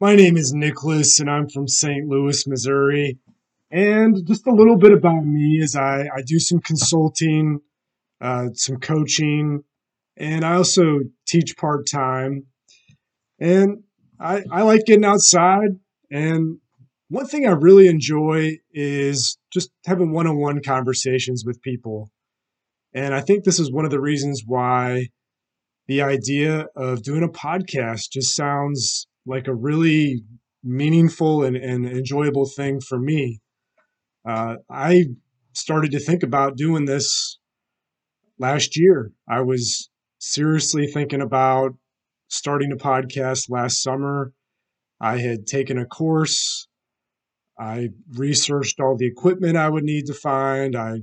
My name is Nicholas, and I'm from St. Louis, Missouri. And just a little bit about me is I, I do some consulting, uh, some coaching, and I also teach part time. And I, I like getting outside. And one thing I really enjoy is just having one on one conversations with people. And I think this is one of the reasons why the idea of doing a podcast just sounds like a really meaningful and, and enjoyable thing for me. Uh, I started to think about doing this last year. I was seriously thinking about starting a podcast last summer. I had taken a course. I researched all the equipment I would need to find. I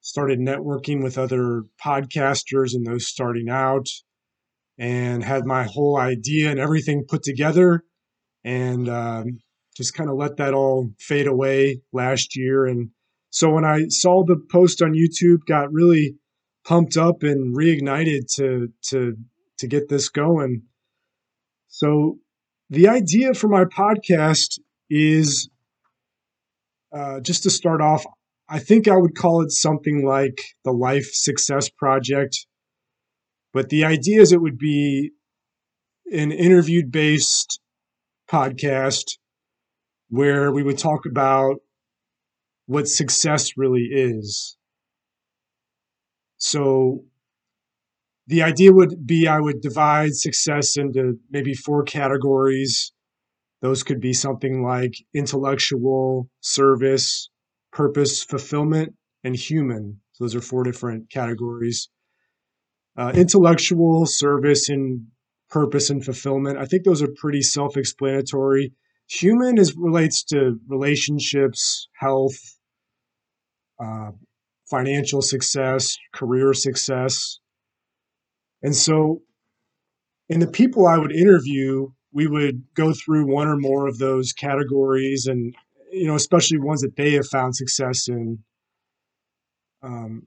started networking with other podcasters and those starting out and had my whole idea and everything put together and um, just kind of let that all fade away last year. And so when I saw the post on YouTube, got really pumped up and reignited to to to get this going. So the idea for my podcast is uh, just to start off. I think I would call it something like the Life Success Project but the idea is it would be an interviewed based podcast where we would talk about what success really is. So the idea would be I would divide success into maybe four categories. Those could be something like intellectual, service, purpose, fulfillment, and human. So those are four different categories uh, intellectual service and purpose and fulfillment. I think those are pretty self-explanatory. Human is relates to relationships, health, uh, financial success, career success, and so in the people I would interview, we would go through one or more of those categories, and you know, especially ones that they have found success in. Um,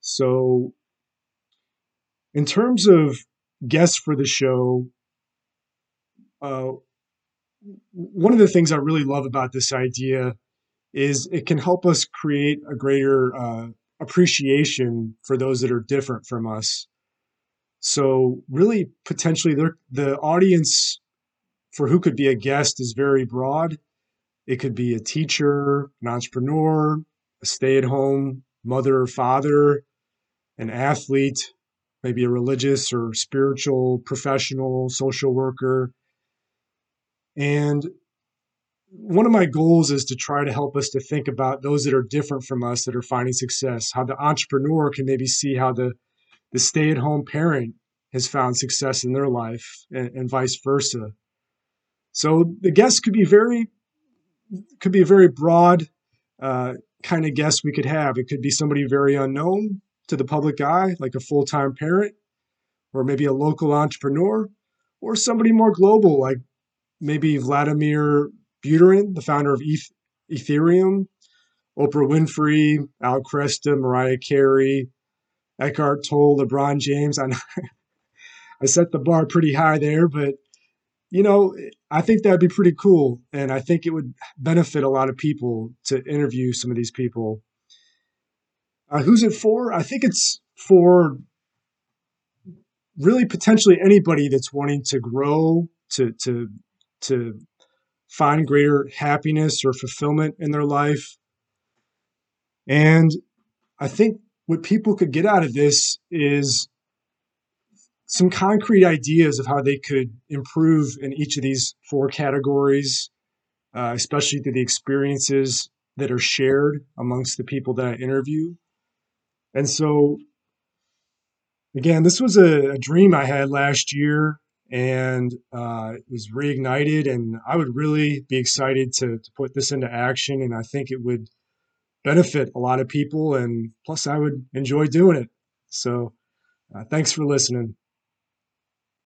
so in terms of guests for the show, uh, one of the things I really love about this idea is it can help us create a greater uh, appreciation for those that are different from us. So, really, potentially, the audience for who could be a guest is very broad. It could be a teacher, an entrepreneur, a stay at home mother or father, an athlete, maybe a religious or spiritual professional, social worker. And one of my goals is to try to help us to think about those that are different from us that are finding success, how the entrepreneur can maybe see how the, the stay at home parent has found success in their life and, and vice versa. So the guest could be very, could be a very broad uh, kind of guest we could have. It could be somebody very unknown to the public eye, like a full time parent, or maybe a local entrepreneur, or somebody more global, like maybe Vladimir Buterin, the founder of Eth- Ethereum, Oprah Winfrey, Al Kresta, Mariah Carey, Eckhart Tolle, LeBron James. I, I set the bar pretty high there, but you know, I think that'd be pretty cool. And I think it would benefit a lot of people to interview some of these people. Uh, who's it for? I think it's for really potentially anybody that's wanting to grow, to to to find greater happiness or fulfillment in their life. And I think what people could get out of this is some concrete ideas of how they could improve in each of these four categories, uh, especially through the experiences that are shared amongst the people that I interview. And so, again, this was a, a dream I had last year and uh, it was reignited. And I would really be excited to, to put this into action. And I think it would benefit a lot of people. And plus, I would enjoy doing it. So, uh, thanks for listening.